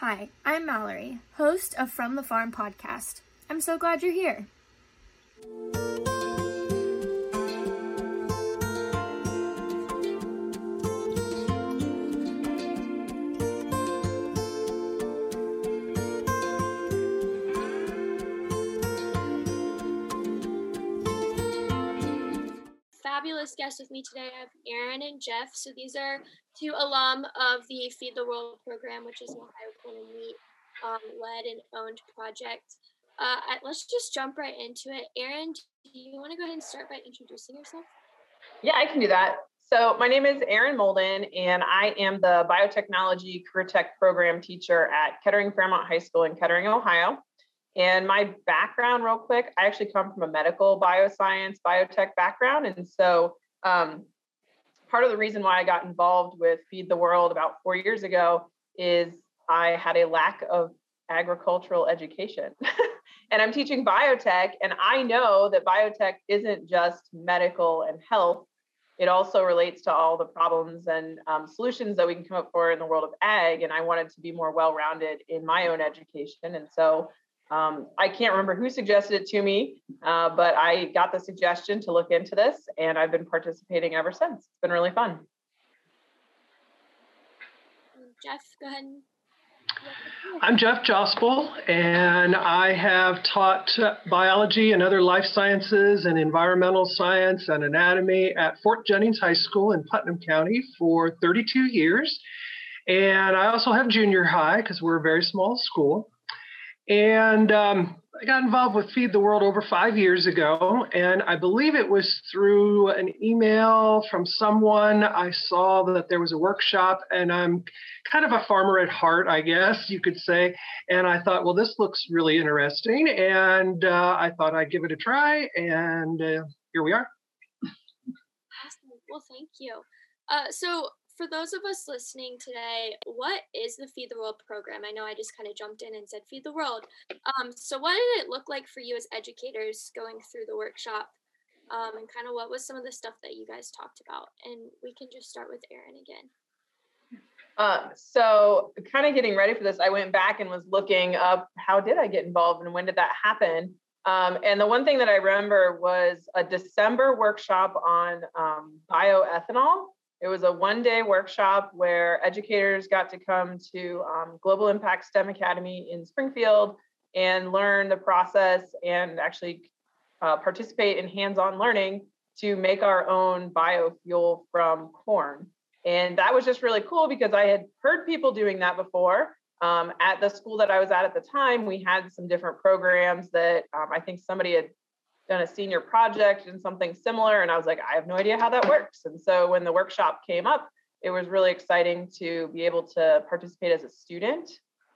Hi, I'm Mallory, host of From the Farm podcast. I'm so glad you're here. Fabulous guests with me today. I have Aaron and Jeff. So these are two alum of the Feed the World program, which is an Ohio Wheat um, led and owned project. Uh, let's just jump right into it. Aaron, do you want to go ahead and start by introducing yourself? Yeah, I can do that. So my name is Aaron Molden, and I am the biotechnology career tech program teacher at Kettering Fairmont High School in Kettering, Ohio. And my background, real quick, I actually come from a medical bioscience, biotech background. And so, um, part of the reason why I got involved with Feed the World about four years ago is I had a lack of agricultural education. and I'm teaching biotech, and I know that biotech isn't just medical and health. It also relates to all the problems and um, solutions that we can come up for in the world of ag. And I wanted to be more well rounded in my own education. And so um, I can't remember who suggested it to me, uh, but I got the suggestion to look into this, and I've been participating ever since. It's been really fun. Jeff, go ahead. I'm Jeff Jospel, and I have taught biology and other life sciences and environmental science and anatomy at Fort Jennings High School in Putnam County for 32 years. And I also have junior high because we're a very small school. And um, I got involved with Feed the World over five years ago. And I believe it was through an email from someone. I saw that there was a workshop, and I'm kind of a farmer at heart, I guess you could say. And I thought, well, this looks really interesting. And uh, I thought I'd give it a try. And uh, here we are. Awesome. Well, thank you. Uh, so for those of us listening today, what is the Feed the World program? I know I just kind of jumped in and said Feed the World. Um, so, what did it look like for you as educators going through the workshop? Um, and kind of what was some of the stuff that you guys talked about? And we can just start with Aaron again. Uh, so, kind of getting ready for this, I went back and was looking up how did I get involved and when did that happen? Um, and the one thing that I remember was a December workshop on um, bioethanol it was a one day workshop where educators got to come to um, Global Impact STEM Academy in Springfield and learn the process and actually uh, participate in hands on learning to make our own biofuel from corn. And that was just really cool because I had heard people doing that before. Um, at the school that I was at at the time, we had some different programs that um, I think somebody had done a senior project and something similar. And I was like, I have no idea how that works. And so when the workshop came up, it was really exciting to be able to participate as a student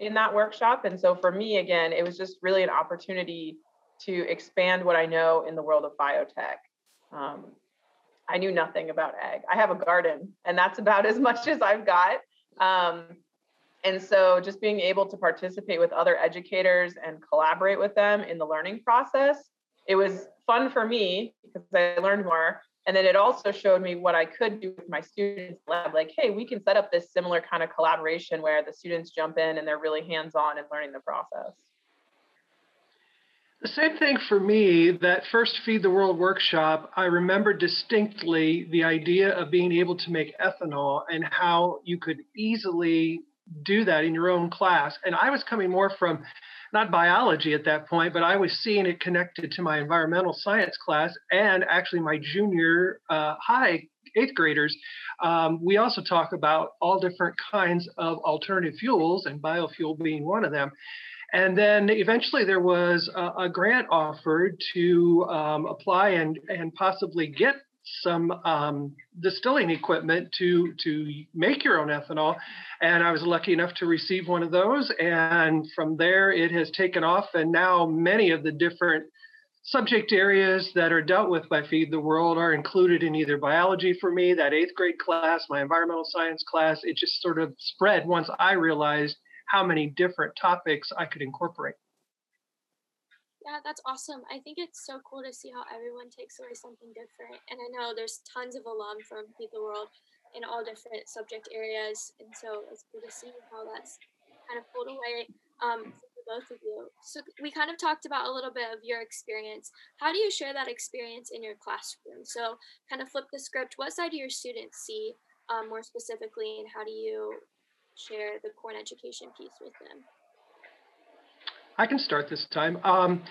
in that workshop. And so for me, again, it was just really an opportunity to expand what I know in the world of biotech. Um, I knew nothing about ag. I have a garden, and that's about as much as I've got. Um, and so just being able to participate with other educators and collaborate with them in the learning process it was fun for me because I learned more. And then it also showed me what I could do with my students lab. Like, hey, we can set up this similar kind of collaboration where the students jump in and they're really hands-on and learning the process. The same thing for me, that first Feed the World workshop, I remember distinctly the idea of being able to make ethanol and how you could easily do that in your own class. And I was coming more from not biology at that point, but I was seeing it connected to my environmental science class and actually my junior uh, high eighth graders. Um, we also talk about all different kinds of alternative fuels and biofuel being one of them. And then eventually there was a, a grant offered to um, apply and, and possibly get some um, distilling equipment to to make your own ethanol. And i was lucky enough to receive one of those and from there it has taken off and now many of the different subject areas that are dealt with by feed the world are included in either biology for me that eighth grade class my environmental science class. It just sort of spread once i realized how many different topics i could incorporate yeah, that's awesome. I think it's so cool to see how everyone takes away something different. And I know there's tons of alum from Feed the World in all different subject areas. And so it's cool to see how that's kind of pulled away um, for both of you. So we kind of talked about a little bit of your experience. How do you share that experience in your classroom? So kind of flip the script. What side do your students see um, more specifically, and how do you share the Corn education piece with them? I can start this time. Um,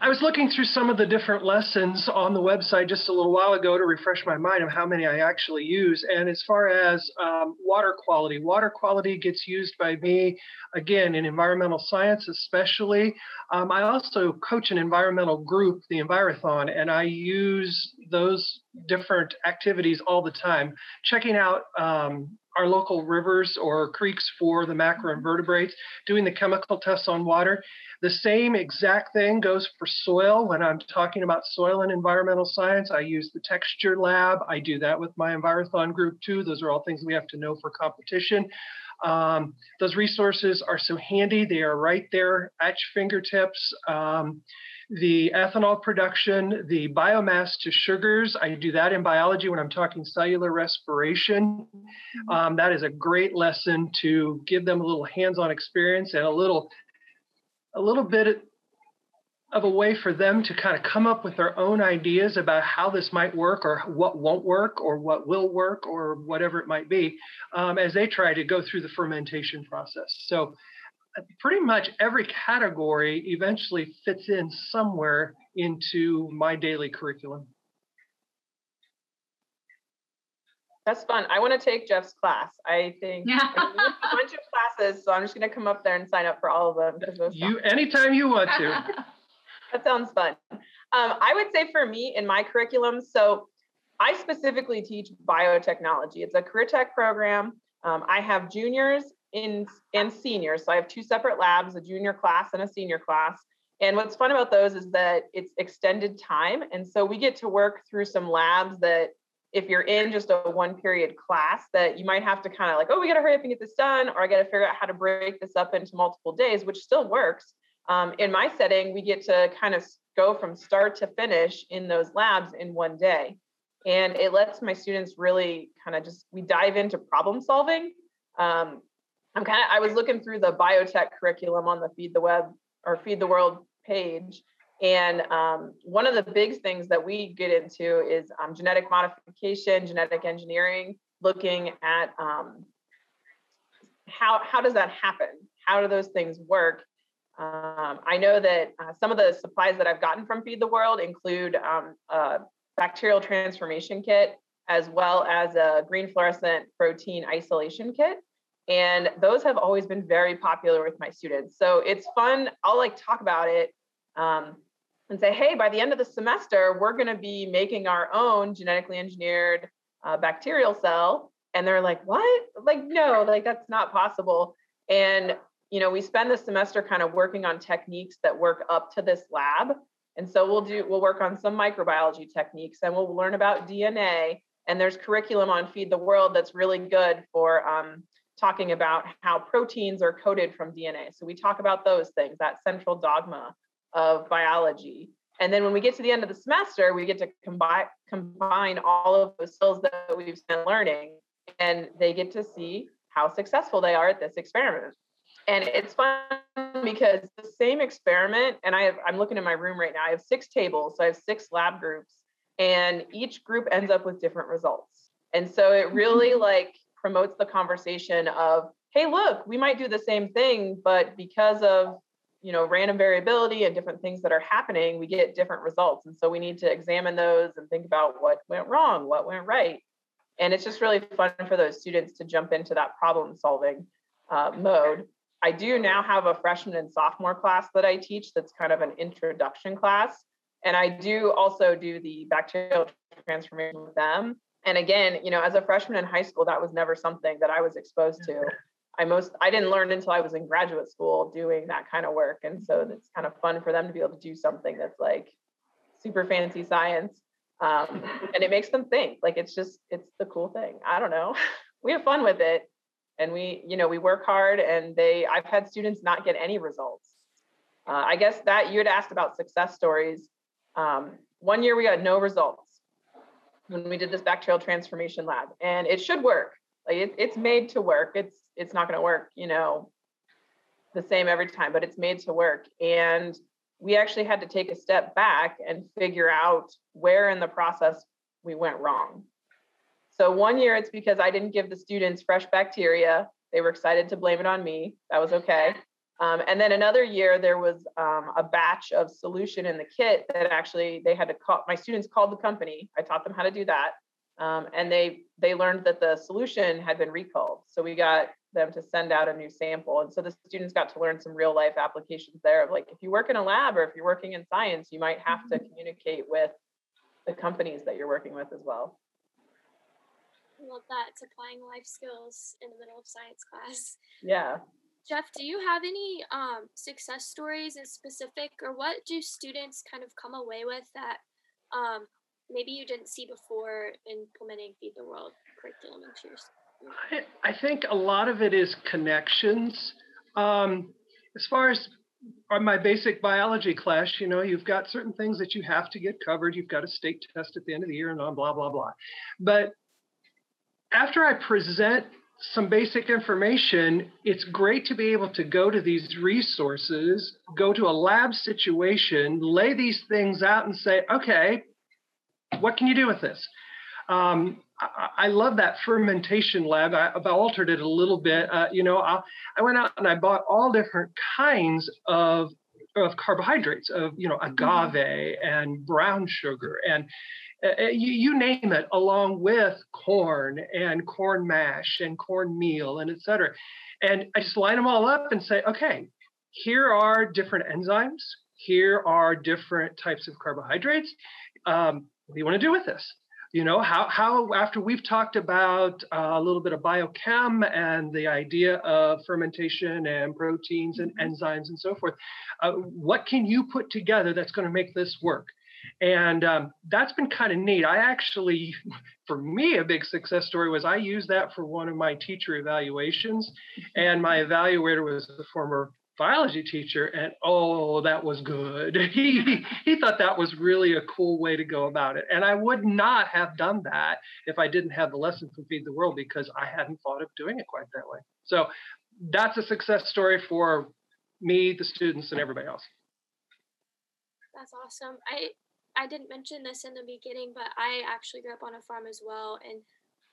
I was looking through some of the different lessons on the website just a little while ago to refresh my mind of how many I actually use. And as far as um, water quality, water quality gets used by me again in environmental science, especially. Um, I also coach an environmental group, the Envirothon, and I use those different activities all the time. Checking out um, our local rivers or creeks for the macroinvertebrates, doing the chemical tests on water. The same exact thing goes for soil. When I'm talking about soil and environmental science, I use the texture lab. I do that with my Envirothon group too. Those are all things we have to know for competition. Um, those resources are so handy. They are right there at your fingertips. Um, the ethanol production, the biomass to sugars. I do that in biology when I'm talking cellular respiration. Mm-hmm. Um, that is a great lesson to give them a little hands-on experience and a little, a little bit of a way for them to kind of come up with their own ideas about how this might work or what won't work or what will work or whatever it might be um, as they try to go through the fermentation process. So pretty much every category eventually fits in somewhere into my daily curriculum. That's fun. I want to take Jeff's class. I think yeah. a bunch of classes, so I'm just going to come up there and sign up for all of them. You anytime you want to. that sounds fun. Um, I would say for me in my curriculum, so I specifically teach biotechnology. It's a career tech program. Um, I have juniors in and seniors. So I have two separate labs, a junior class and a senior class. And what's fun about those is that it's extended time. And so we get to work through some labs that if you're in just a one period class that you might have to kind of like, oh, we got to hurry up and get this done, or I got to figure out how to break this up into multiple days, which still works. Um, in my setting, we get to kind of go from start to finish in those labs in one day. And it lets my students really kind of just, we dive into problem solving. Um, I'm kind of I was looking through the biotech curriculum on the Feed the Web or Feed the World page, and um, one of the big things that we get into is um, genetic modification, genetic engineering, looking at um, how how does that happen? How do those things work? Um, I know that uh, some of the supplies that I've gotten from Feed the World include um, a bacterial transformation kit as well as a green fluorescent protein isolation kit and those have always been very popular with my students. So it's fun. I'll like talk about it um, and say hey by the end of the semester we're going to be making our own genetically engineered uh, bacterial cell. And they're like what? Like no like that's not possible. And you know we spend the semester kind of working on techniques that work up to this lab. And so we'll do we'll work on some microbiology techniques and we'll learn about dna and there's curriculum on feed the world that's really good for um, talking about how proteins are coded from DNA. So we talk about those things, that central dogma of biology. And then when we get to the end of the semester, we get to combine combine all of those skills that we've been learning, and they get to see how successful they are at this experiment. And it's fun because the same experiment, and I have, I'm looking in my room right now. I have six tables, so I have six lab groups, and each group ends up with different results. And so it really like promotes the conversation of, hey, look, we might do the same thing, but because of you know random variability and different things that are happening, we get different results. And so we need to examine those and think about what went wrong, what went right. And it's just really fun for those students to jump into that problem solving uh, mode. I do now have a freshman and sophomore class that I teach that's kind of an introduction class. And I do also do the bacterial transformation with them and again you know as a freshman in high school that was never something that i was exposed to. I most i didn't learn until i was in graduate school doing that kind of work. And so it's kind of fun for them to be able to do something that's like super fancy science um, and it makes them think. Like it's just it's the cool thing. I don't know. We have fun with it. And we you know we work hard and they i've had students not get any results. Uh, i guess that you had asked about success stories. Um, one year we got no results when we did this bacterial transformation lab and it should work like it, it's made to work it's it's not going to work you know the same every time, but it's made to work. And we actually had to take a step back and figure out where in the process we went wrong. So one year it's because I didn't give the students fresh bacteria. They were excited to blame it on me. That was okay. Um, and then another year there was um, a batch of solution in the kit that actually they had to call. My students called the company. I taught them how to do that, um, and they they learned that the solution had been recalled. So we got them to send out a new sample, and so the students got to learn some real life applications there. Of like if you work in a lab or if you're working in science, you might have to communicate with the companies that you're working with as well. I love that. It's applying life skills in the middle of science class. Yeah. Jeff, do you have any um, success stories in specific, or what do students kind of come away with that um, maybe you didn't see before implementing Feed the World curriculum into your I, I think a lot of it is connections. Um, as far as my basic biology class, you know, you've got certain things that you have to get covered. You've got a state test at the end of the year and on blah, blah, blah. But after I present some basic information, it's great to be able to go to these resources, go to a lab situation, lay these things out and say, okay, what can you do with this? Um, I, I, love that fermentation lab. I, have altered it a little bit. Uh, you know, I, I went out and I bought all different kinds of of carbohydrates, of you know agave mm-hmm. and brown sugar and uh, uh, you, you, name it, along with corn and corn mash and corn meal and et cetera. And I just line them all up and say, okay, here are different enzymes. Here are different types of carbohydrates. Um, what do you want to do with this? You know, how, how after we've talked about uh, a little bit of biochem and the idea of fermentation and proteins and mm-hmm. enzymes and so forth, uh, what can you put together that's going to make this work? And um, that's been kind of neat. I actually, for me, a big success story was I used that for one of my teacher evaluations, and my evaluator was the former biology teacher and oh that was good. He he thought that was really a cool way to go about it. And i would not have done that if i didn't have the lesson from feed the world because i hadn't thought of doing it quite that way. So that's a success story for me the students and everybody else. That's awesome. I I didn't mention this in the beginning, but I actually grew up on a farm as well, and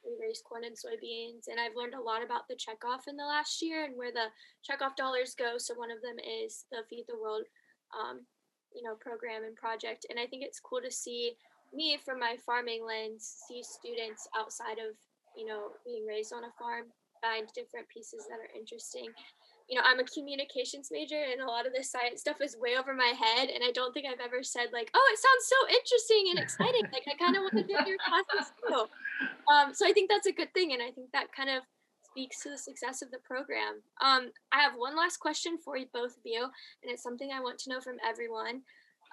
we raise corn and soybeans. And I've learned a lot about the checkoff in the last year and where the checkoff dollars go. So one of them is the Feed the World, um, you know, program and project. And I think it's cool to see me from my farming lens see students outside of you know being raised on a farm find different pieces that are interesting you know, I'm a communications major and a lot of this science stuff is way over my head. And I don't think I've ever said like, oh, it sounds so interesting and exciting. like I kind of want to do your classes too. Um, so I think that's a good thing. And I think that kind of speaks to the success of the program. Um, I have one last question for you, both of you, and it's something I want to know from everyone.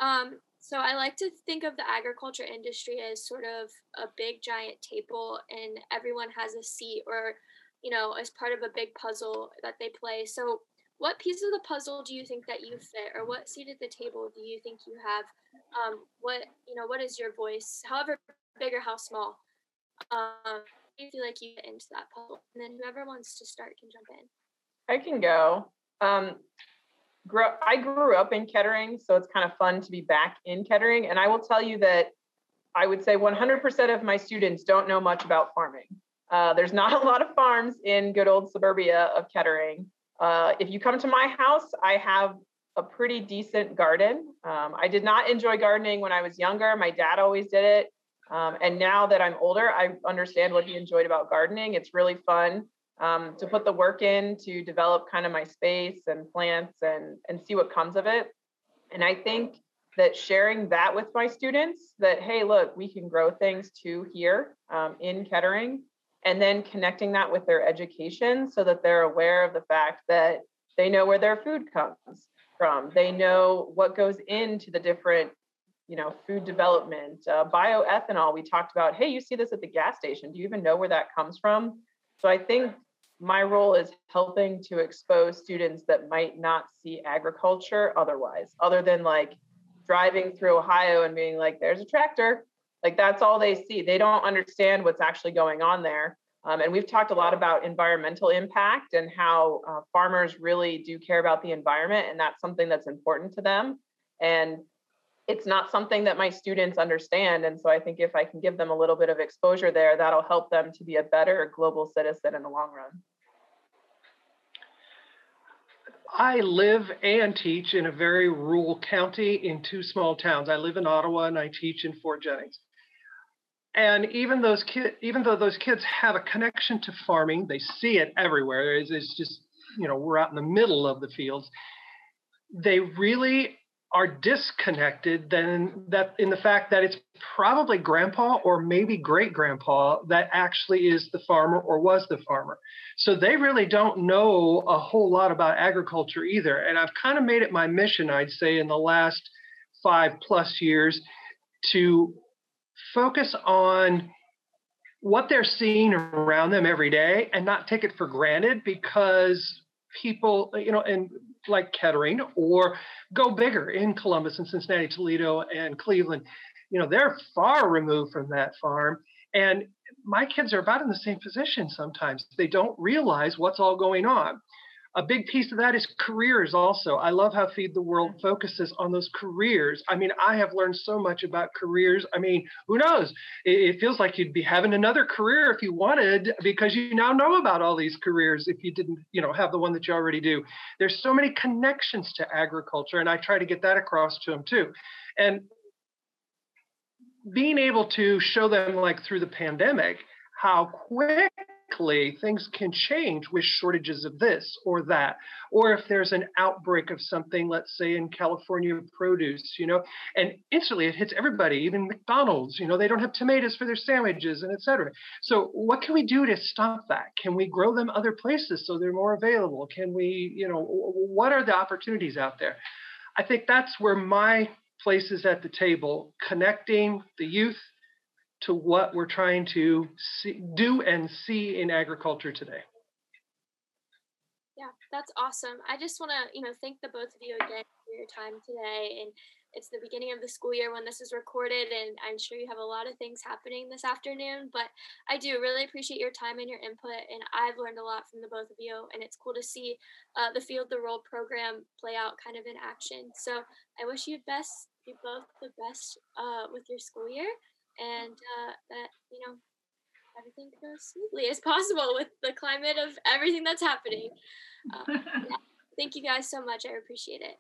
Um, so I like to think of the agriculture industry as sort of a big giant table and everyone has a seat or you know, as part of a big puzzle that they play. So, what piece of the puzzle do you think that you fit, or what seat at the table do you think you have? Um, what you know, what is your voice, however big or how small? Um, you feel like you get into that puzzle? And then whoever wants to start can jump in. I can go. Um, grow, I grew up in Kettering, so it's kind of fun to be back in Kettering. And I will tell you that I would say 100% of my students don't know much about farming. Uh, there's not a lot of farms in good old suburbia of Kettering. Uh, if you come to my house, I have a pretty decent garden. Um, I did not enjoy gardening when I was younger. My dad always did it. Um, and now that I'm older, I understand what he enjoyed about gardening. It's really fun um, to put the work in to develop kind of my space and plants and, and see what comes of it. And I think that sharing that with my students that, hey, look, we can grow things too here um, in Kettering and then connecting that with their education so that they're aware of the fact that they know where their food comes from they know what goes into the different you know food development uh, bioethanol we talked about hey you see this at the gas station do you even know where that comes from so i think my role is helping to expose students that might not see agriculture otherwise other than like driving through ohio and being like there's a tractor like that's all they see. They don't understand what's actually going on there. Um, and we've talked a lot about environmental impact and how uh, farmers really do care about the environment, and that's something that's important to them. And it's not something that my students understand. And so I think if I can give them a little bit of exposure there, that'll help them to be a better global citizen in the long run. I live and teach in a very rural county in two small towns. I live in Ottawa and I teach in Fort Jennings. And even those kids, even though those kids have a connection to farming, they see it everywhere. It's, it's just, you know, we're out in the middle of the fields. They really are disconnected than that in the fact that it's probably grandpa or maybe great grandpa that actually is the farmer or was the farmer. So they really don't know a whole lot about agriculture either. And I've kind of made it my mission, I'd say, in the last five plus years to focus on what they're seeing around them every day and not take it for granted because people, you know, and like Kettering or go bigger in Columbus and Cincinnati, Toledo, and Cleveland. You know, they're far removed from that farm. And my kids are about in the same position sometimes. They don't realize what's all going on a big piece of that is careers also. I love how feed the world focuses on those careers. I mean i have learned so much about careers. I mean who knows? It, it, feels like you'd be having another career if you wanted because you now know about all these careers if you didn't you know have the one that you already do. There's so many connections to agriculture and i try to get that across to them too. And being able to show them like through the pandemic how quick quickly things can change with shortages of this or that. Or if there's an outbreak of something let's say in california produce you know and instantly it hits everybody even mcdonald's you know they don't have tomatoes for their sandwiches and etc so what can we do to stop that? Can we grow them other places so they're more available? Can we you know what are the opportunities out there? I think that's where my place is at the table connecting the youth to what we're trying to see, do and see in agriculture today. Yeah, that's awesome. I just want to, you know, thank the both of you again for your time today. And it's the beginning of the school year when this is recorded, and I'm sure you have a lot of things happening this afternoon. But I do really appreciate your time and your input, and I've learned a lot from the both of you. And it's cool to see uh, the Feed the World program play out kind of in action. So I wish you best, you both the best uh, with your school year and uh, that you know everything goes smoothly as possible with the climate of everything that's happening. Uh, yeah. Thank you guys so much. I appreciate it.